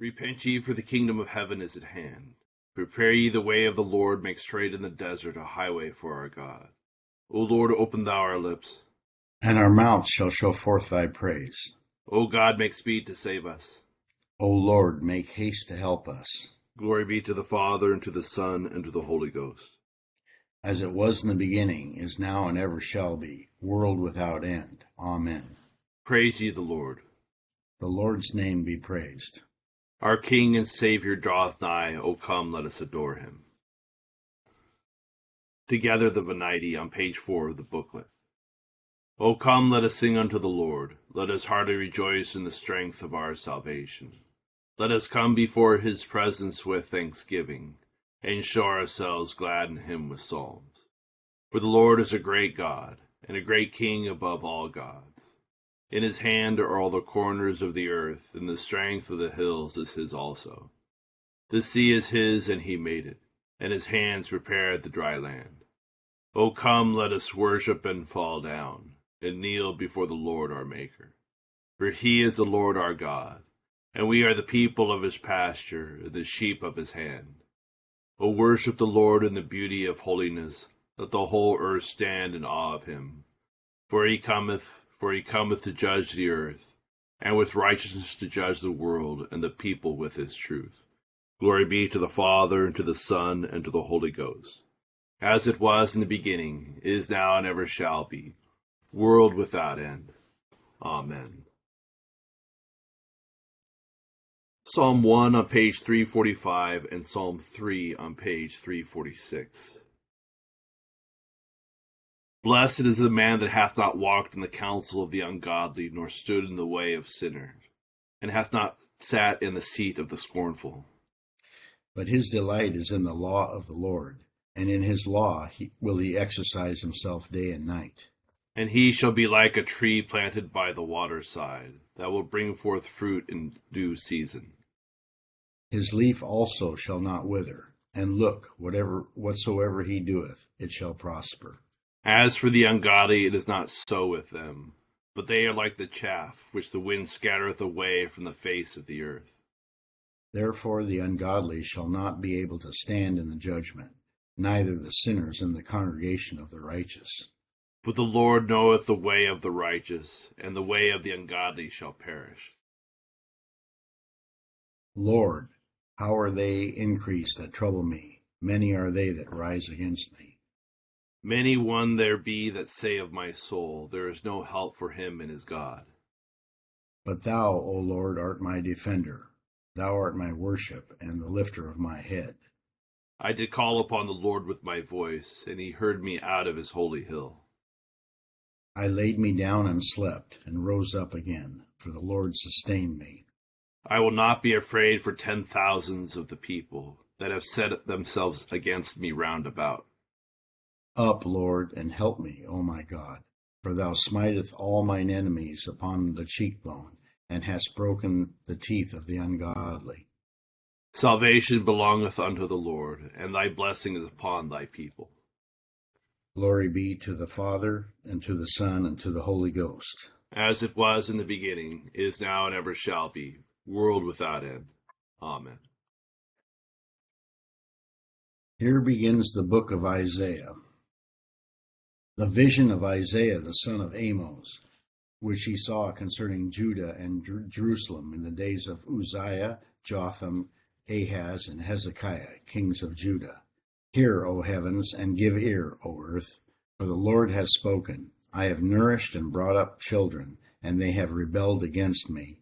Repent ye, for the kingdom of heaven is at hand. Prepare ye the way of the Lord, make straight in the desert a highway for our God. O Lord, open thou our lips, and our mouths shall show forth thy praise. O God, make speed to save us. O Lord, make haste to help us. Glory be to the Father, and to the Son, and to the Holy Ghost. As it was in the beginning, is now, and ever shall be, world without end. Amen. Praise ye the Lord. The Lord's name be praised. Our King and Savior draweth nigh. O come, let us adore him. Together the Venite on page four of the booklet. O come, let us sing unto the Lord. Let us heartily rejoice in the strength of our salvation. Let us come before his presence with thanksgiving, and show ourselves glad in him with psalms. For the Lord is a great God, and a great King above all gods. In his hand are all the corners of the earth, and the strength of the hills is his also. The sea is his, and he made it, and his hands prepared the dry land. O come, let us worship and fall down, and kneel before the Lord our Maker. For he is the Lord our God, and we are the people of his pasture, the sheep of his hand. O worship the Lord in the beauty of holiness, let the whole earth stand in awe of him. For he cometh for he cometh to judge the earth, and with righteousness to judge the world, and the people with his truth. Glory be to the Father, and to the Son, and to the Holy Ghost, as it was in the beginning, is now, and ever shall be, world without end. Amen. Psalm 1 on page 345 and Psalm 3 on page 346. Blessed is the man that hath not walked in the counsel of the ungodly, nor stood in the way of sinners, and hath not sat in the seat of the scornful. But his delight is in the law of the Lord, and in his law he, will he exercise himself day and night. And he shall be like a tree planted by the waterside, that will bring forth fruit in due season. His leaf also shall not wither, and look, whatever whatsoever he doeth, it shall prosper. As for the ungodly, it is not so with them, but they are like the chaff which the wind scattereth away from the face of the earth. Therefore the ungodly shall not be able to stand in the judgment, neither the sinners in the congregation of the righteous. But the Lord knoweth the way of the righteous, and the way of the ungodly shall perish. Lord, how are they increased that trouble me? Many are they that rise against me. Many one there be that say of my soul, There is no help for him in his God. But thou, O Lord, art my defender. Thou art my worship and the lifter of my head. I did call upon the Lord with my voice, and he heard me out of his holy hill. I laid me down and slept, and rose up again, for the Lord sustained me. I will not be afraid for ten thousands of the people that have set themselves against me round about. Up, Lord, and help me, O my God, for thou smitest all mine enemies upon the cheekbone, and hast broken the teeth of the ungodly. Salvation belongeth unto the Lord, and thy blessing is upon thy people. Glory be to the Father, and to the Son, and to the Holy Ghost. As it was in the beginning, is now, and ever shall be, world without end. Amen. Here begins the book of Isaiah the vision of Isaiah the son of Amos, which he saw concerning Judah and Jerusalem in the days of Uzziah, Jotham, Ahaz, and Hezekiah, kings of Judah. Hear, O heavens, and give ear, O earth, for the Lord has spoken. I have nourished and brought up children, and they have rebelled against me.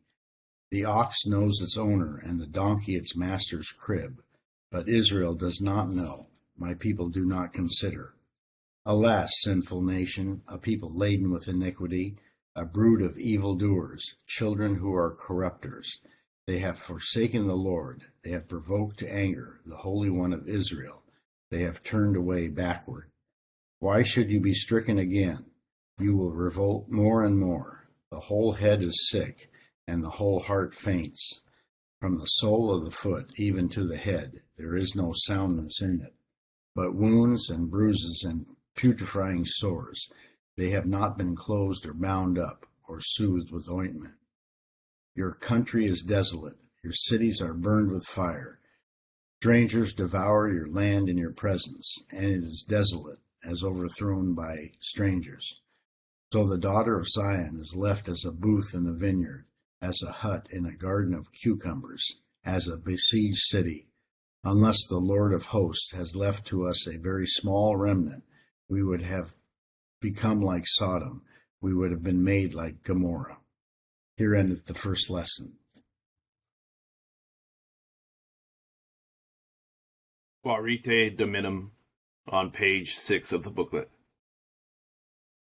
The ox knows its owner, and the donkey its master's crib. But Israel does not know, my people do not consider. Alas, sinful nation, a people laden with iniquity, a brood of evildoers, children who are corrupters. They have forsaken the Lord. They have provoked to anger the Holy One of Israel. They have turned away backward. Why should you be stricken again? You will revolt more and more. The whole head is sick, and the whole heart faints. From the sole of the foot even to the head, there is no soundness in it, but wounds and bruises and putrefying sores. They have not been closed or bound up or soothed with ointment. Your country is desolate, Your cities are burned with fire. Strangers devour your land in your presence, and it is desolate, as overthrown by strangers. So the daughter of Zion is left as a booth in the vineyard, as a hut in a garden of cucumbers, as a besieged city. Unless the Lord of hosts has left to us a very small remnant, we would have become like Sodom. We would have been made like Gomorrah. Here endeth the first lesson. Quaerite Dominum on page six of the booklet.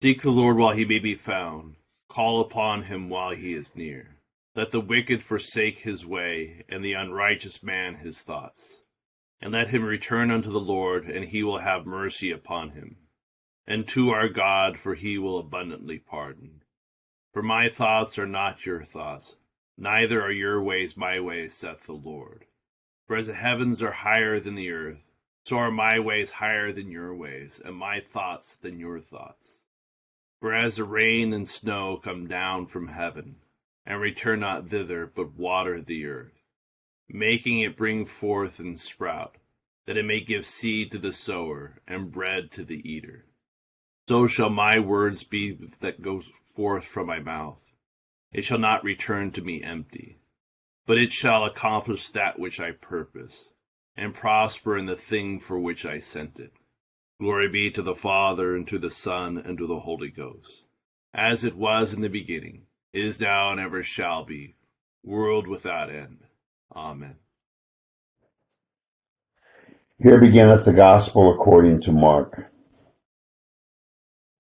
Seek the Lord while he may be found. Call upon him while he is near. Let the wicked forsake his way, and the unrighteous man his thoughts. And let him return unto the Lord, and he will have mercy upon him. And to our God, for he will abundantly pardon. For my thoughts are not your thoughts, neither are your ways my ways, saith the Lord. For as the heavens are higher than the earth, so are my ways higher than your ways, and my thoughts than your thoughts. For as the rain and snow come down from heaven, and return not thither, but water the earth, making it bring forth and sprout, that it may give seed to the sower, and bread to the eater. So shall my words be that go forth from my mouth. It shall not return to me empty, but it shall accomplish that which I purpose, and prosper in the thing for which I sent it. Glory be to the Father, and to the Son, and to the Holy Ghost, as it was in the beginning is now and ever shall be, world without end. Amen. Here beginneth the Gospel according to Mark.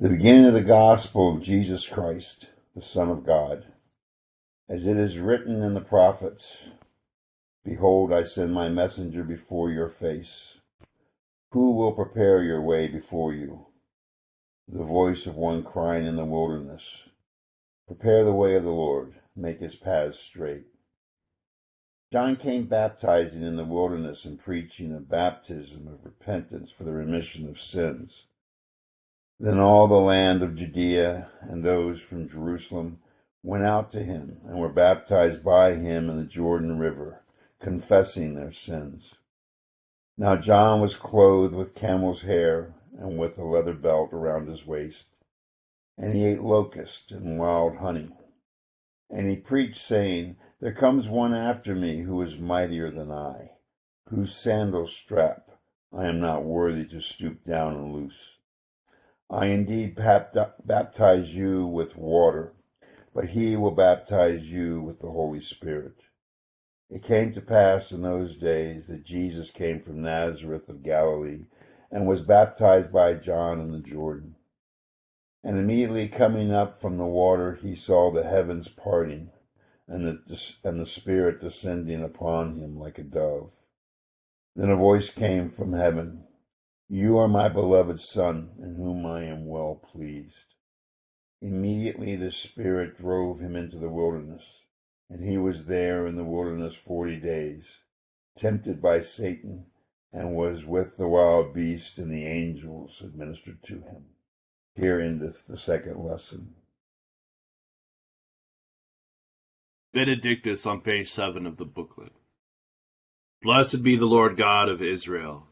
The beginning of the Gospel of Jesus Christ, the Son of God. As it is written in the prophets, Behold, I send my messenger before your face. Who will prepare your way before you? The voice of one crying in the wilderness Prepare the way of the Lord, make his paths straight. John came baptizing in the wilderness and preaching a baptism of repentance for the remission of sins. Then all the land of Judea and those from Jerusalem went out to him and were baptized by him in the Jordan River, confessing their sins. Now John was clothed with camel's hair and with a leather belt around his waist and he ate locusts and wild honey. And he preached, saying, There comes one after me who is mightier than I, whose sandal strap I am not worthy to stoop down and loose. I indeed baptize you with water, but he will baptize you with the Holy Spirit. It came to pass in those days that Jesus came from Nazareth of Galilee and was baptized by John in the Jordan. And immediately coming up from the water, he saw the heavens parting, and the, and the Spirit descending upon him like a dove. Then a voice came from heaven You are my beloved Son, in whom I am well pleased. Immediately the Spirit drove him into the wilderness, and he was there in the wilderness forty days, tempted by Satan, and was with the wild beast, and the angels administered to him. Here endeth the second lesson. Benedictus on page 7 of the booklet. Blessed be the Lord God of Israel,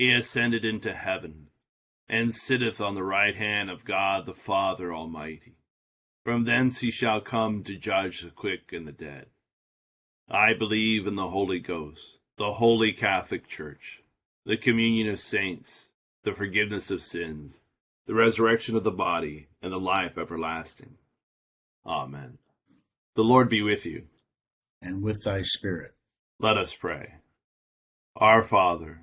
He ascended into heaven, and sitteth on the right hand of God the Father Almighty. From thence he shall come to judge the quick and the dead. I believe in the Holy Ghost the Holy Catholic Church, the communion of saints, the forgiveness of sins, the resurrection of the body, and the life everlasting. Amen. The Lord be with you. And with thy spirit. Let us pray. Our Father,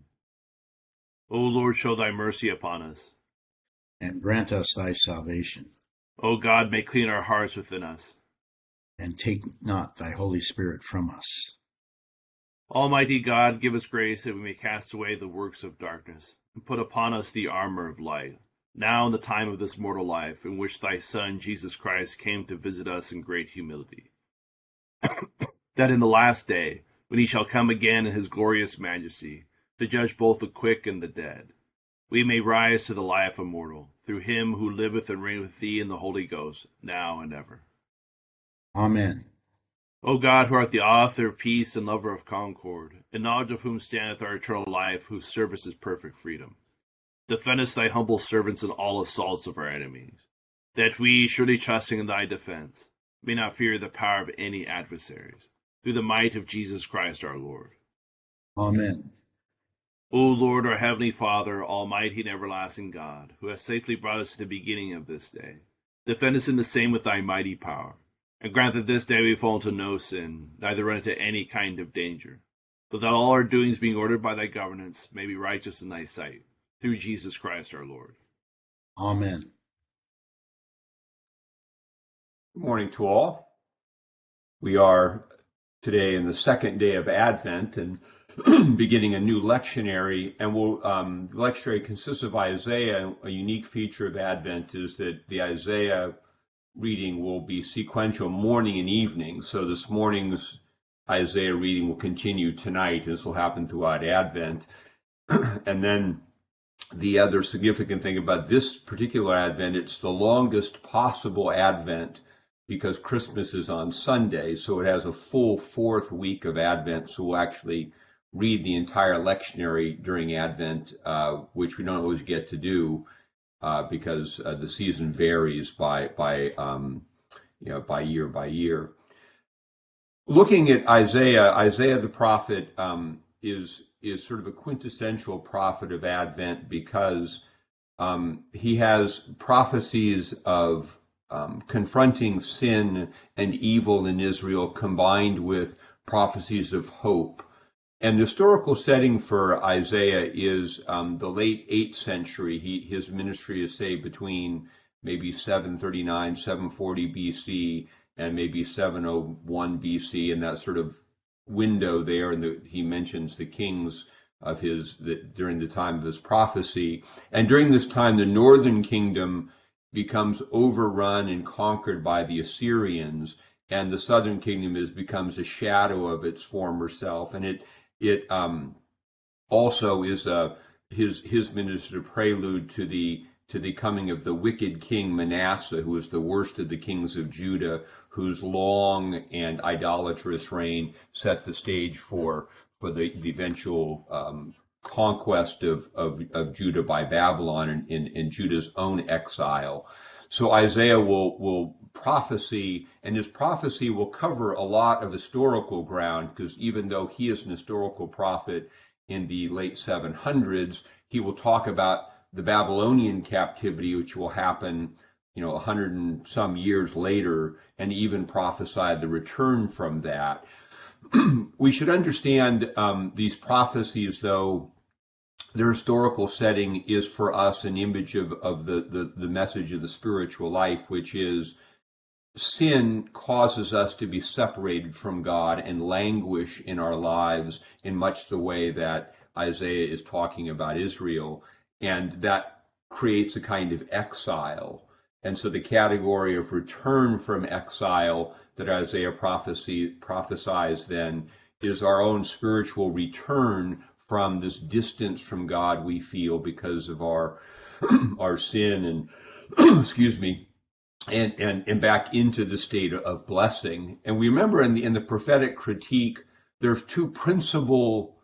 O Lord, show thy mercy upon us. And grant us thy salvation. O God, may clean our hearts within us. And take not thy Holy Spirit from us. Almighty God, give us grace that we may cast away the works of darkness, and put upon us the armor of light, now in the time of this mortal life, in which thy Son, Jesus Christ, came to visit us in great humility. that in the last day, when he shall come again in his glorious majesty, to judge both the quick and the dead, we may rise to the life immortal, through him who liveth and reigneth with thee in the Holy Ghost, now and ever. Amen. O God, who art the author of peace and lover of concord, in knowledge of whom standeth our eternal life, whose service is perfect freedom, defendest thy humble servants in all assaults of our enemies, that we, surely trusting in thy defense, may not fear the power of any adversaries, through the might of Jesus Christ our Lord. Amen. O Lord, our heavenly Father, almighty and everlasting God, who hast safely brought us to the beginning of this day, defend us in the same with thy mighty power and grant that this day we fall into no sin, neither run into any kind of danger, but that all our doings being ordered by thy governance may be righteous in thy sight, through Jesus Christ our Lord. Amen. Good morning to all. We are today in the second day of Advent and beginning a new lectionary, and we'll, um, the lectionary consists of Isaiah. A unique feature of Advent is that the Isaiah reading will be sequential morning and evening. So this morning's Isaiah reading will continue tonight. This will happen throughout Advent. and then the other significant thing about this particular Advent, it's the longest possible Advent because Christmas is on Sunday. So it has a full fourth week of Advent. So we'll actually read the entire lectionary during Advent, uh, which we don't always get to do uh, because uh, the season varies by by um, you know by year by year. Looking at Isaiah, Isaiah the prophet um, is is sort of a quintessential prophet of Advent because um, he has prophecies of um, confronting sin and evil in Israel combined with prophecies of hope and the historical setting for Isaiah is um, the late 8th century. He, his ministry is, say, between maybe 739, 740 BC, and maybe 701 BC, and that sort of window there. And the, he mentions the kings of his the, during the time of his prophecy. And during this time, the northern kingdom becomes overrun and conquered by the Assyrians, and the southern kingdom is becomes a shadow of its former self. And it it um, also is uh, his his minister prelude to the to the coming of the wicked king Manasseh, who was the worst of the kings of Judah, whose long and idolatrous reign set the stage for for the, the eventual um, conquest of, of, of Judah by Babylon and in, in Judah's own exile. So Isaiah will, will prophecy, and his prophecy will cover a lot of historical ground because even though he is an historical prophet in the late 700s, he will talk about the Babylonian captivity, which will happen, you know, a hundred and some years later, and even prophesy the return from that. we should understand um, these prophecies, though their historical setting is for us an image of, of the, the, the message of the spiritual life, which is sin causes us to be separated from God and languish in our lives in much the way that Isaiah is talking about Israel. And that creates a kind of exile. And so the category of return from exile that Isaiah prophecy, prophesies then is our own spiritual return from this distance from God we feel because of our our sin and excuse me and, and and back into the state of blessing. And we remember in the in the prophetic critique, there's two principal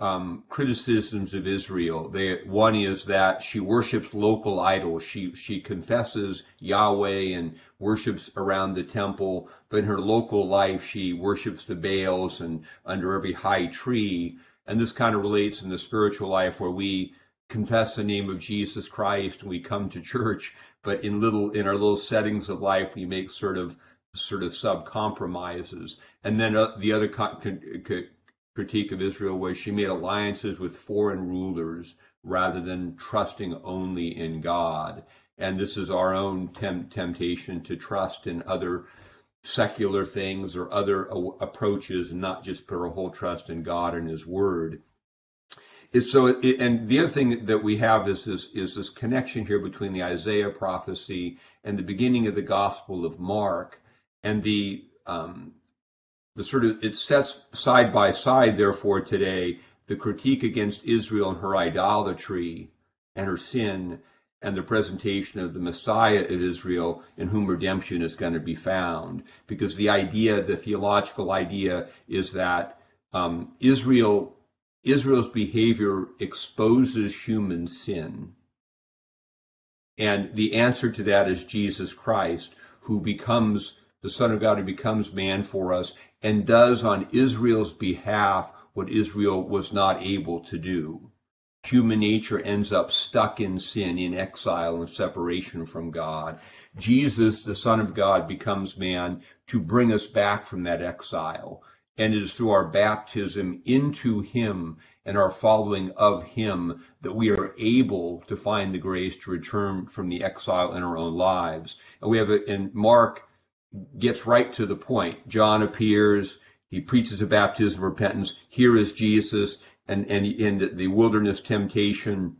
um, criticisms of Israel. They, one is that she worships local idols. She she confesses Yahweh and worships around the temple, but in her local life she worships the Baals and under every high tree. And this kind of relates in the spiritual life where we confess the name of Jesus Christ and we come to church, but in little in our little settings of life we make sort of sort of sub compromises. And then uh, the other con- con- critique of Israel was she made alliances with foreign rulers rather than trusting only in God. And this is our own tem- temptation to trust in other secular things or other a- approaches, not just put our whole trust in God and His Word. So, and the other thing that we have is this is this connection here between the Isaiah prophecy and the beginning of the Gospel of Mark, and the um, the sort of it sets side by side, therefore, today the critique against Israel and her idolatry and her sin, and the presentation of the Messiah of Israel in whom redemption is going to be found. Because the idea, the theological idea, is that um, Israel Israel's behavior exposes human sin. And the answer to that is Jesus Christ, who becomes the Son of God, who becomes man for us and does on Israel's behalf what Israel was not able to do. Human nature ends up stuck in sin, in exile, and separation from God. Jesus, the Son of God, becomes man to bring us back from that exile. And it is through our baptism into Him and our following of Him that we are able to find the grace to return from the exile in our own lives. And we have it in Mark gets right to the point. John appears, he preaches a baptism of repentance. Here is Jesus, and and in the wilderness temptation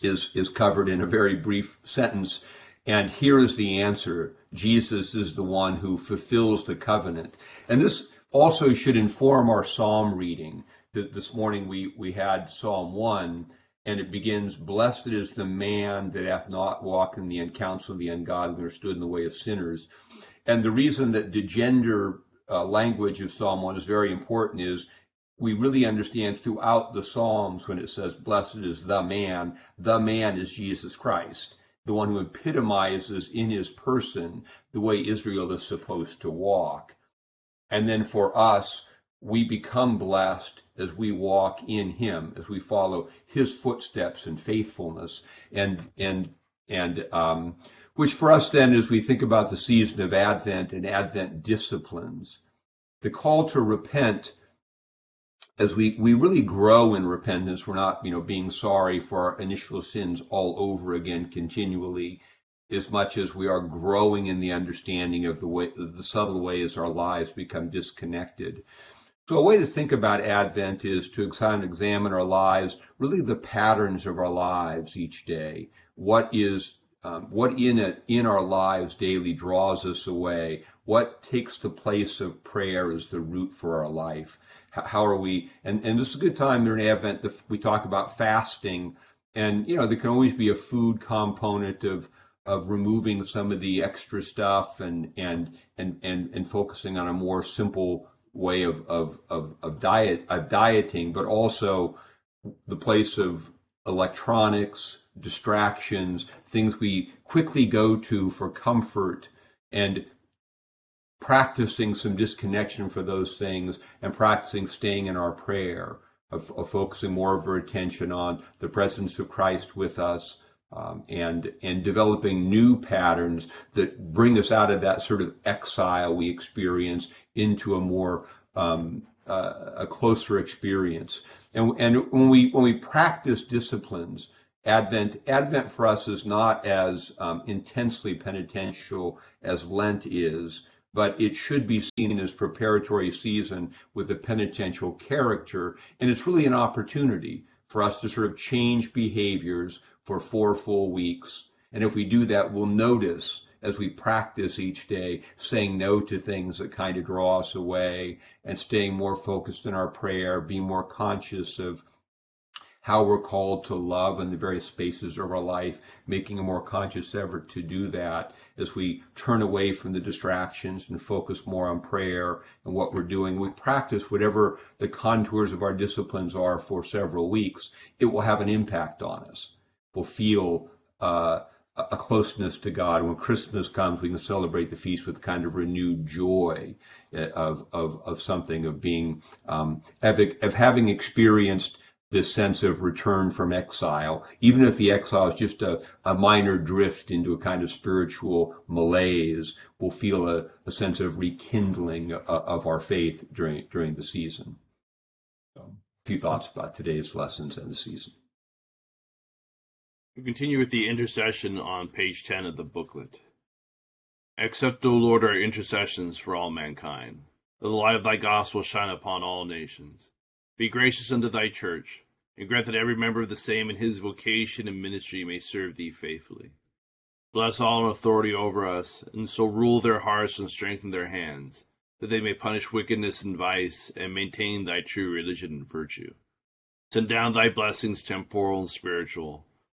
is is covered in a very brief sentence. And here is the answer. Jesus is the one who fulfills the covenant. And this also should inform our psalm reading. That this morning we, we had Psalm 1, and it begins, Blessed is the man that hath not walked in the counsel of the ungodly, nor stood in the way of sinners. And the reason that the gender uh, language of Psalm 1 is very important is we really understand throughout the Psalms when it says, Blessed is the man, the man is Jesus Christ, the one who epitomizes in his person the way Israel is supposed to walk. And then for us, we become blessed as we walk in him, as we follow his footsteps in faithfulness. And, and, and, um, which for us then, as we think about the season of Advent and Advent disciplines, the call to repent as we, we really grow in repentance, we're not, you know, being sorry for our initial sins all over again continually, as much as we are growing in the understanding of the way, the subtle ways our lives become disconnected. So a way to think about Advent is to examine our lives, really the patterns of our lives each day. What is um, what in it in our lives daily draws us away what takes the place of prayer as the root for our life how, how are we and, and this is a good time during advent that we talk about fasting and you know there can always be a food component of of removing some of the extra stuff and and and and, and focusing on a more simple way of of, of, of diet of dieting but also the place of electronics, distractions, things we quickly go to for comfort, and practicing some disconnection for those things and practicing staying in our prayer, of, of focusing more of our attention on the presence of Christ with us. Um, and and developing new patterns that bring us out of that sort of exile we experience into a more um, uh, a closer experience. And and when we when we practice disciplines, Advent Advent for us is not as um, intensely penitential as Lent is, but it should be seen as preparatory season with a penitential character, and it's really an opportunity for us to sort of change behaviors for four full weeks. And if we do that, we'll notice as we practice each day, saying no to things that kind of draw us away and staying more focused in our prayer, being more conscious of how we're called to love in the various spaces of our life, making a more conscious effort to do that as we turn away from the distractions and focus more on prayer and what we're doing. We practice whatever the contours of our disciplines are for several weeks, it will have an impact on us. We'll feel uh, a closeness to God. When Christmas comes, we can celebrate the feast with kind of renewed joy uh, of of, of something of being um, of having experienced this sense of return from exile, even if the exile is just a, a minor drift into a kind of spiritual malaise, we'll feel a, a sense of rekindling of, uh, of our faith during during the season. So, a few thoughts about today's lessons and the season. We continue with the intercession on page 10 of the booklet. Accept, O Lord, our intercessions for all mankind. That the light of thy gospel shine upon all nations. Be gracious unto thy church, and grant that every member of the same in his vocation and ministry may serve thee faithfully. Bless all in authority over us, and so rule their hearts and strengthen their hands, that they may punish wickedness and vice, and maintain thy true religion and virtue. Send down thy blessings, temporal and spiritual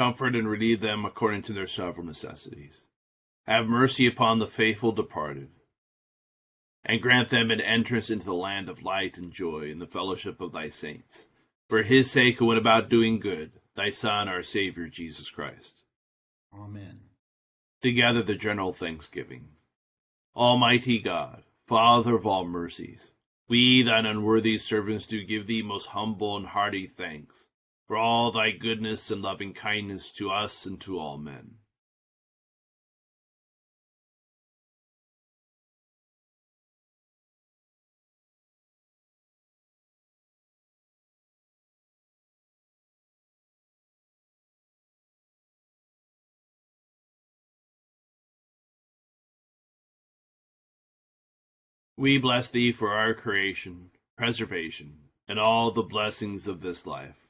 comfort and relieve them according to their several necessities. Have mercy upon the faithful departed, and grant them an entrance into the land of light and joy in the fellowship of thy saints. For his sake who went about doing good, thy Son, our Savior, Jesus Christ. Amen. Together the general thanksgiving. Almighty God, Father of all mercies, we, thine unworthy servants, do give thee most humble and hearty thanks for all thy goodness and loving kindness to us and to all men. We bless thee for our creation, preservation, and all the blessings of this life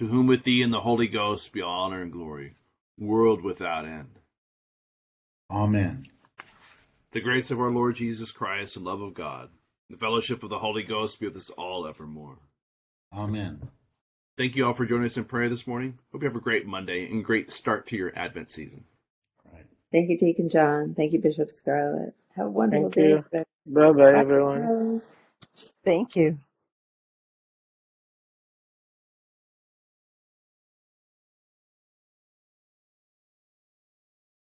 to whom with thee and the Holy Ghost be all honor and glory, world without end. Amen. The grace of our Lord Jesus Christ and love of God, the fellowship of the Holy Ghost be with us all evermore. Amen. Thank you all for joining us in prayer this morning. Hope you have a great Monday and great start to your Advent season. Right. Thank you, Deacon John. Thank you, Bishop Scarlett. Have a wonderful Thank day. Bye bye, everyone. Thank you.